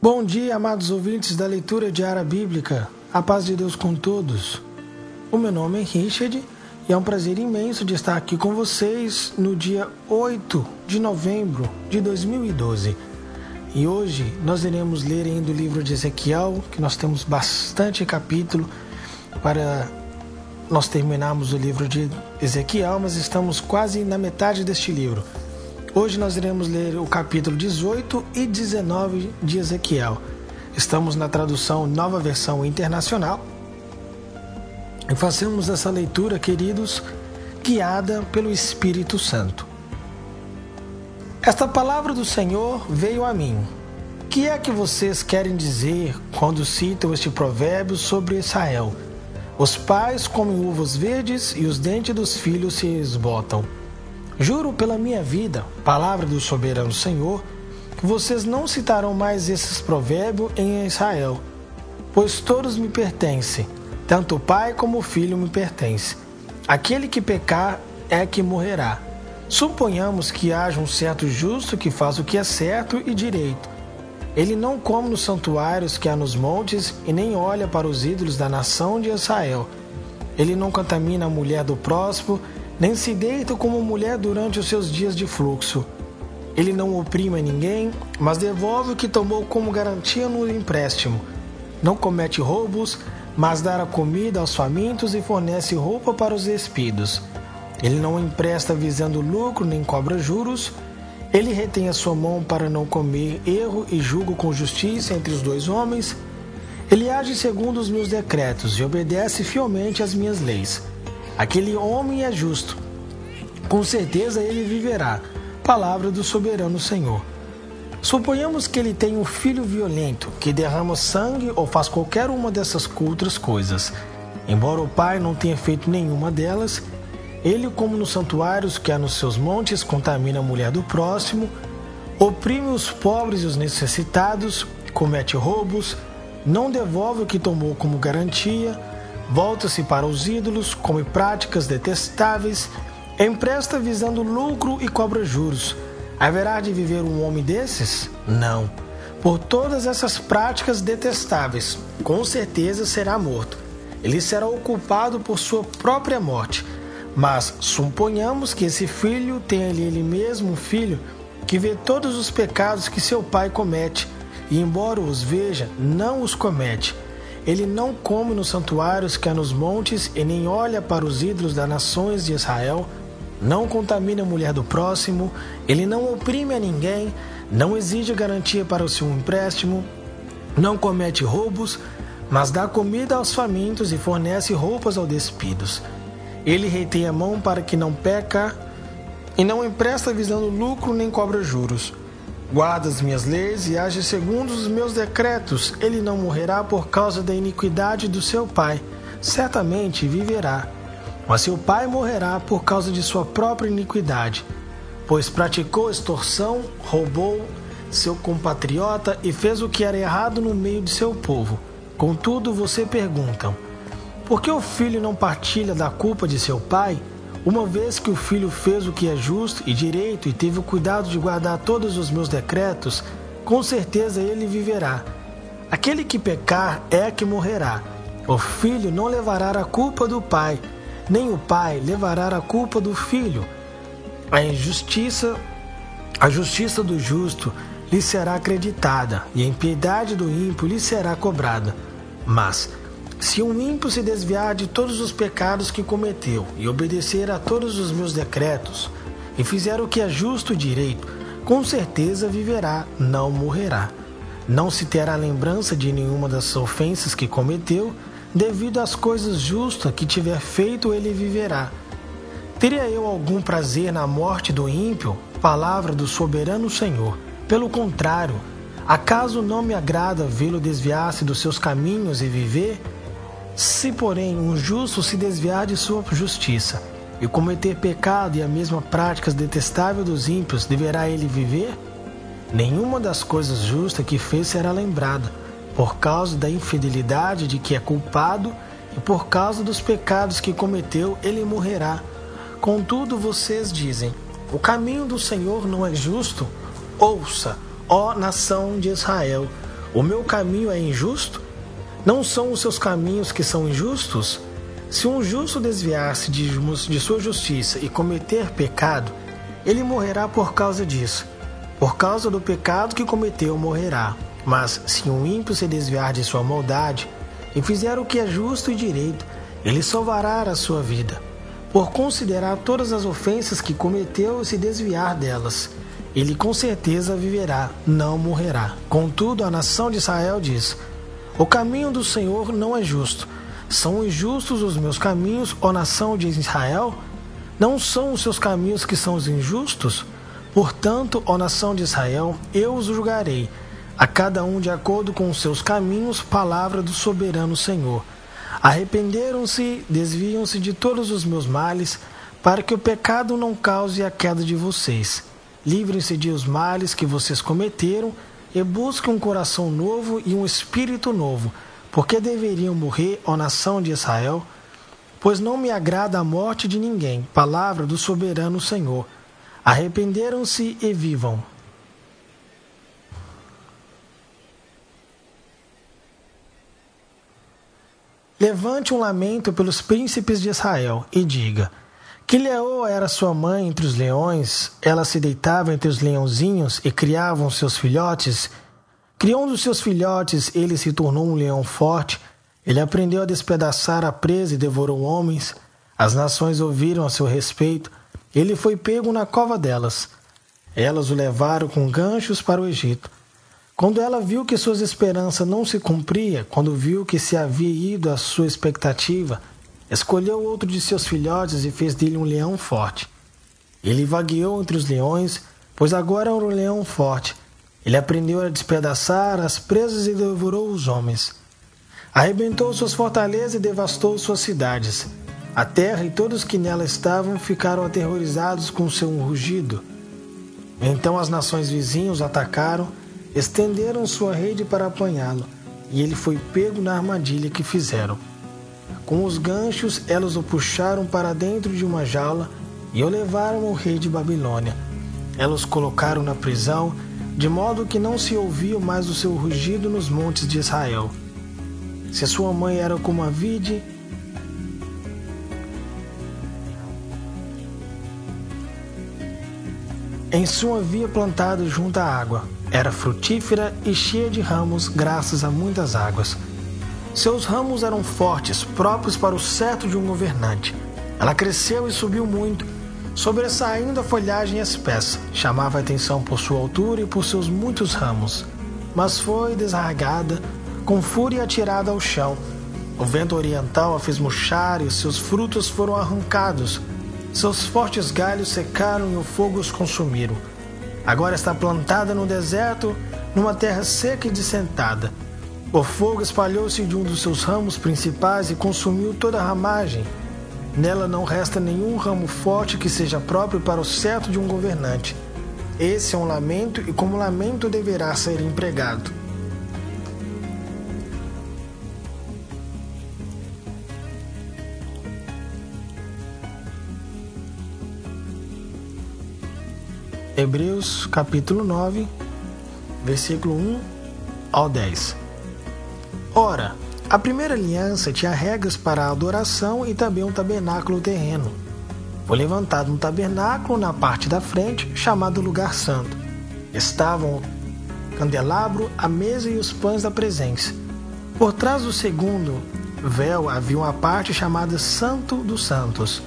Bom dia, amados ouvintes da leitura diária bíblica. A paz de Deus com todos. O meu nome é Richard e é um prazer imenso de estar aqui com vocês no dia 8 de novembro de 2012. E hoje nós iremos ler ainda o livro de Ezequiel, que nós temos bastante capítulo para nós terminarmos o livro de Ezequiel, mas estamos quase na metade deste livro. Hoje nós iremos ler o capítulo 18 e 19 de Ezequiel. Estamos na tradução Nova Versão Internacional. E façamos essa leitura, queridos, guiada pelo Espírito Santo. Esta palavra do Senhor veio a mim. O que é que vocês querem dizer quando citam este provérbio sobre Israel? Os pais comem uvas verdes e os dentes dos filhos se esbotam. Juro pela minha vida, palavra do soberano Senhor, que vocês não citarão mais esses provérbios em Israel, pois todos me pertencem, tanto o pai como o filho me pertencem. Aquele que pecar é que morrerá. Suponhamos que haja um certo justo que faz o que é certo e direito. Ele não come nos santuários que há nos montes e nem olha para os ídolos da nação de Israel. Ele não contamina a mulher do próximo nem se deita como mulher durante os seus dias de fluxo. Ele não oprime ninguém, mas devolve o que tomou como garantia no empréstimo. Não comete roubos, mas dá a comida aos famintos e fornece roupa para os despidos. Ele não empresta visando lucro nem cobra juros. Ele retém a sua mão para não comer erro e julga com justiça entre os dois homens. Ele age segundo os meus decretos e obedece fielmente às minhas leis. Aquele homem é justo. Com certeza ele viverá. Palavra do soberano Senhor. Suponhamos que ele tem um filho violento, que derrama sangue ou faz qualquer uma dessas outras coisas. Embora o pai não tenha feito nenhuma delas, ele, como nos santuários que há nos seus montes, contamina a mulher do próximo, oprime os pobres e os necessitados, comete roubos, não devolve o que tomou como garantia, volta-se para os ídolos, come práticas detestáveis, empresta visando lucro e cobra juros. Haverá de viver um homem desses? Não. Por todas essas práticas detestáveis, com certeza será morto. Ele será ocupado por sua própria morte. Mas suponhamos que esse filho tenha ele mesmo um filho que vê todos os pecados que seu pai comete, e embora os veja, não os comete. Ele não come nos santuários que há nos montes e nem olha para os ídolos das nações de Israel. Não contamina a mulher do próximo. Ele não oprime a ninguém. Não exige garantia para o seu empréstimo. Não comete roubos, mas dá comida aos famintos e fornece roupas aos despidos. Ele retém a mão para que não peca e não empresta visando lucro nem cobra juros. Guarda as minhas leis e age segundo os meus decretos. Ele não morrerá por causa da iniquidade do seu pai. Certamente viverá. Mas seu pai morrerá por causa de sua própria iniquidade, pois praticou extorsão, roubou seu compatriota e fez o que era errado no meio de seu povo. Contudo, você perguntam: por que o filho não partilha da culpa de seu pai? Uma vez que o filho fez o que é justo e direito e teve o cuidado de guardar todos os meus decretos, com certeza ele viverá. Aquele que pecar é que morrerá. O filho não levará a culpa do pai, nem o pai levará a culpa do filho. A injustiça, a justiça do justo lhe será acreditada, e a impiedade do ímpio lhe será cobrada. Mas se um ímpio se desviar de todos os pecados que cometeu e obedecer a todos os meus decretos, e fizer o que é justo e direito, com certeza viverá, não morrerá. Não se terá lembrança de nenhuma das ofensas que cometeu, devido às coisas justas que tiver feito, ele viverá. Teria eu algum prazer na morte do ímpio? Palavra do soberano Senhor. Pelo contrário, acaso não me agrada vê-lo desviar-se dos seus caminhos e viver? Se, porém, um justo se desviar de sua justiça e cometer pecado e a mesma prática detestável dos ímpios, deverá ele viver? Nenhuma das coisas justas que fez será lembrada, por causa da infidelidade de que é culpado e por causa dos pecados que cometeu, ele morrerá. Contudo, vocês dizem: o caminho do Senhor não é justo? Ouça, ó nação de Israel, O meu caminho é injusto? Não são os seus caminhos que são injustos? Se um justo desviar-se de, de sua justiça e cometer pecado, ele morrerá por causa disso. Por causa do pecado que cometeu, morrerá. Mas se um ímpio se desviar de sua maldade e fizer o que é justo e direito, ele salvará a sua vida. Por considerar todas as ofensas que cometeu e se desviar delas, ele com certeza viverá, não morrerá. Contudo, a nação de Israel diz: O caminho do Senhor não é justo. São injustos os meus caminhos, ó nação de Israel? Não são os seus caminhos que são os injustos? Portanto, ó nação de Israel, eu os julgarei, a cada um de acordo com os seus caminhos, palavra do soberano Senhor. Arrependeram-se, desviam-se de todos os meus males, para que o pecado não cause a queda de vocês. Livrem-se de os males que vocês cometeram e busquem um coração novo e um espírito novo, porque deveriam morrer, ó nação de Israel? Pois não me agrada a morte de ninguém. Palavra do soberano Senhor. Arrependeram-se e vivam. Levante um lamento pelos príncipes de Israel e diga: Que leoa era sua mãe entre os leões? Ela se deitava entre os leãozinhos e criavam seus filhotes. Criou um dos seus filhotes, ele se tornou um leão forte. Ele aprendeu a despedaçar a presa e devorou homens. As nações ouviram a seu respeito. Ele foi pego na cova delas. Elas o levaram com ganchos para o Egito. Quando ela viu que suas esperanças não se cumpria, quando viu que se havia ido a sua expectativa, escolheu outro de seus filhotes e fez dele um leão forte. Ele vagueou entre os leões, pois agora era um leão forte. Ele aprendeu a despedaçar as presas e devorou os homens. Arrebentou suas fortalezas e devastou suas cidades. A terra e todos que nela estavam ficaram aterrorizados com seu rugido. Então as nações vizinhas atacaram estenderam sua rede para apanhá-lo, e ele foi pego na armadilha que fizeram. Com os ganchos, elas o puxaram para dentro de uma jaula e o levaram ao rei de Babilônia. Elas o colocaram na prisão, de modo que não se ouvia mais o seu rugido nos montes de Israel. Se sua mãe era como a vide, em sua via plantado junto à água, era frutífera e cheia de ramos, graças a muitas águas. Seus ramos eram fortes, próprios para o certo de um governante. Ela cresceu e subiu muito, sobressaindo a folhagem espessa. Chamava a atenção por sua altura e por seus muitos ramos. Mas foi desargada, com fúria atirada ao chão. O vento oriental a fez murchar e seus frutos foram arrancados. Seus fortes galhos secaram e o fogo os consumiram. Agora está plantada no deserto, numa terra seca e dissentada. O fogo espalhou-se de um dos seus ramos principais e consumiu toda a ramagem. Nela não resta nenhum ramo forte que seja próprio para o certo de um governante. Esse é um lamento e como lamento deverá ser empregado. Hebreus capítulo 9, versículo 1 ao 10. Ora, a primeira aliança tinha regras para a adoração e também um tabernáculo terreno. Foi levantado um tabernáculo na parte da frente, chamado Lugar Santo. Estavam o candelabro, a mesa e os pães da presença. Por trás do segundo véu havia uma parte chamada Santo dos Santos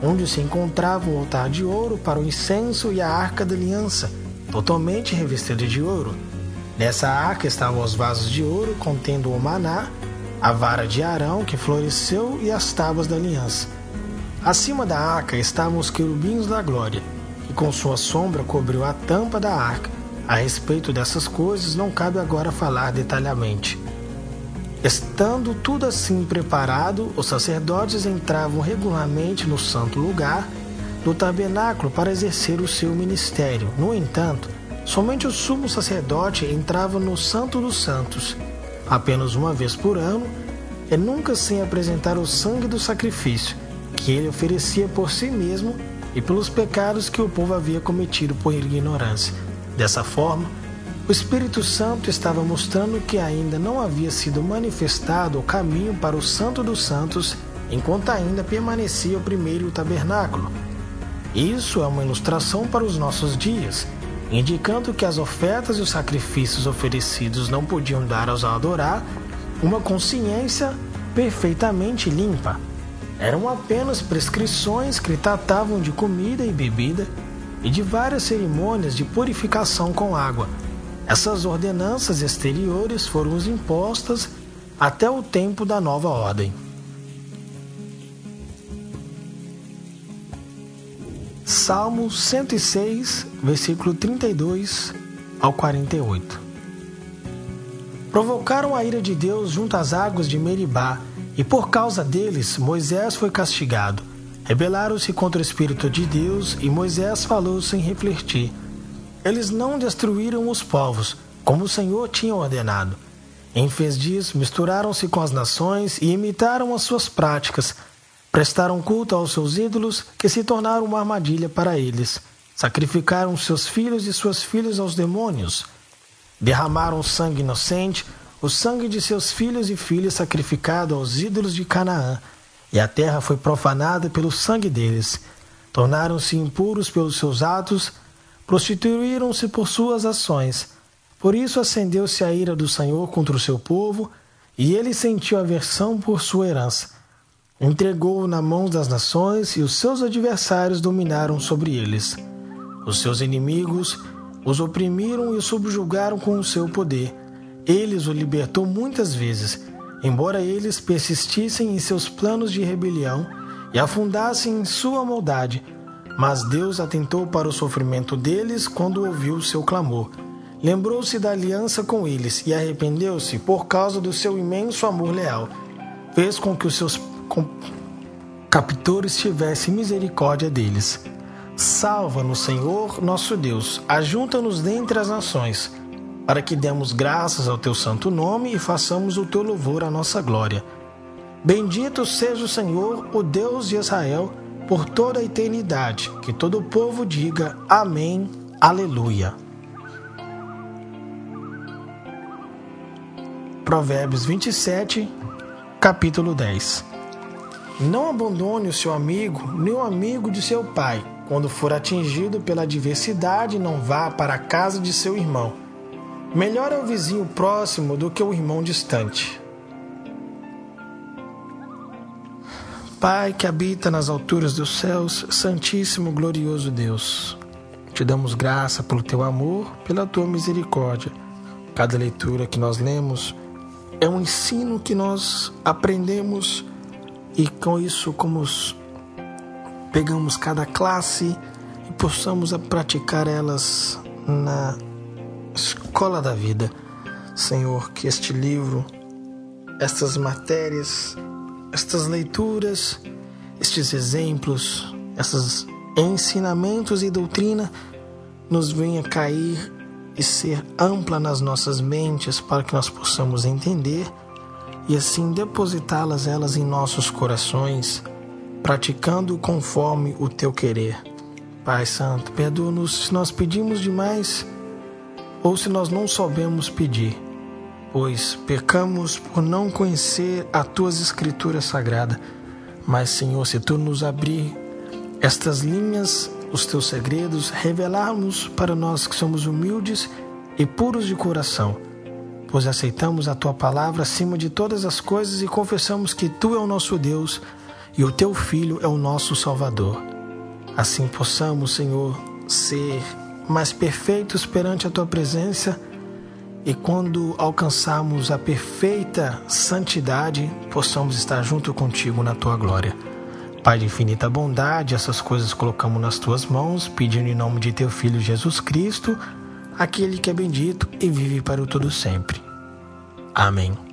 onde se encontrava o altar de ouro para o incenso e a arca da aliança, totalmente revestida de ouro. Nessa arca estavam os vasos de ouro contendo o maná, a vara de Arão que floresceu e as tábuas da aliança. Acima da arca estavam os querubins da glória, que com sua sombra cobriu a tampa da arca. A respeito dessas coisas não cabe agora falar detalhadamente. Estando tudo assim preparado, os sacerdotes entravam regularmente no santo lugar do tabernáculo para exercer o seu ministério. No entanto, somente o sumo sacerdote entrava no Santo dos Santos, apenas uma vez por ano, e nunca sem apresentar o sangue do sacrifício, que ele oferecia por si mesmo e pelos pecados que o povo havia cometido por ignorância. Dessa forma, O Espírito Santo estava mostrando que ainda não havia sido manifestado o caminho para o Santo dos Santos, enquanto ainda permanecia o primeiro tabernáculo. Isso é uma ilustração para os nossos dias, indicando que as ofertas e os sacrifícios oferecidos não podiam dar aos adorar uma consciência perfeitamente limpa. Eram apenas prescrições que tratavam de comida e bebida e de várias cerimônias de purificação com água essas ordenanças exteriores foram impostas até o tempo da nova ordem. Salmo 106, versículo 32 ao 48. Provocaram a ira de Deus junto às águas de Meribá, e por causa deles Moisés foi castigado. Rebelaram-se contra o Espírito de Deus, e Moisés falou sem refletir. Eles não destruíram os povos, como o Senhor tinha ordenado. Em vez disso, misturaram-se com as nações e imitaram as suas práticas. Prestaram culto aos seus ídolos, que se tornaram uma armadilha para eles. Sacrificaram seus filhos e suas filhas aos demônios. Derramaram sangue inocente, o sangue de seus filhos e filhas sacrificado aos ídolos de Canaã, e a terra foi profanada pelo sangue deles. Tornaram-se impuros pelos seus atos prostituíram-se por suas ações. Por isso acendeu-se a ira do Senhor contra o seu povo, e ele sentiu aversão por sua herança. Entregou-o na mão das nações, e os seus adversários dominaram sobre eles. Os seus inimigos os oprimiram e o subjugaram com o seu poder. Eles o libertou muitas vezes, embora eles persistissem em seus planos de rebelião e afundassem em sua maldade mas Deus atentou para o sofrimento deles quando ouviu seu clamor. Lembrou-se da aliança com eles e arrependeu-se por causa do seu imenso amor leal. Fez com que os seus captores tivessem misericórdia deles. Salva-nos, Senhor, nosso Deus, ajunta-nos dentre as nações, para que demos graças ao teu santo nome e façamos o teu louvor à nossa glória. Bendito seja o Senhor, o Deus de Israel, por toda a eternidade. Que todo o povo diga Amém, Aleluia. Provérbios 27, capítulo 10. Não abandone o seu amigo, nem o amigo de seu pai. Quando for atingido pela adversidade, não vá para a casa de seu irmão. Melhor é o vizinho próximo do que o irmão distante. Pai que habita nas alturas dos céus, Santíssimo, glorioso Deus, te damos graça pelo teu amor, pela tua misericórdia. Cada leitura que nós lemos é um ensino que nós aprendemos e com isso como pegamos cada classe e possamos praticar elas na escola da vida. Senhor, que este livro, estas matérias estas leituras, estes exemplos, esses ensinamentos e doutrina nos venha cair e ser ampla nas nossas mentes para que nós possamos entender e assim depositá-las elas em nossos corações, praticando conforme o teu querer. Pai Santo, perdoa-nos se nós pedimos demais ou se nós não soubemos pedir pois pecamos por não conhecer as tuas escrituras sagradas. Mas, Senhor, se tu nos abrir estas linhas, os teus segredos, revelarmos para nós que somos humildes e puros de coração, pois aceitamos a tua palavra acima de todas as coisas e confessamos que tu é o nosso Deus e o teu Filho é o nosso Salvador. Assim possamos, Senhor, ser mais perfeitos perante a tua presença e quando alcançarmos a perfeita santidade, possamos estar junto contigo na tua glória. Pai de infinita bondade, essas coisas colocamos nas tuas mãos, pedindo em nome de teu Filho Jesus Cristo, aquele que é bendito e vive para o todo sempre. Amém.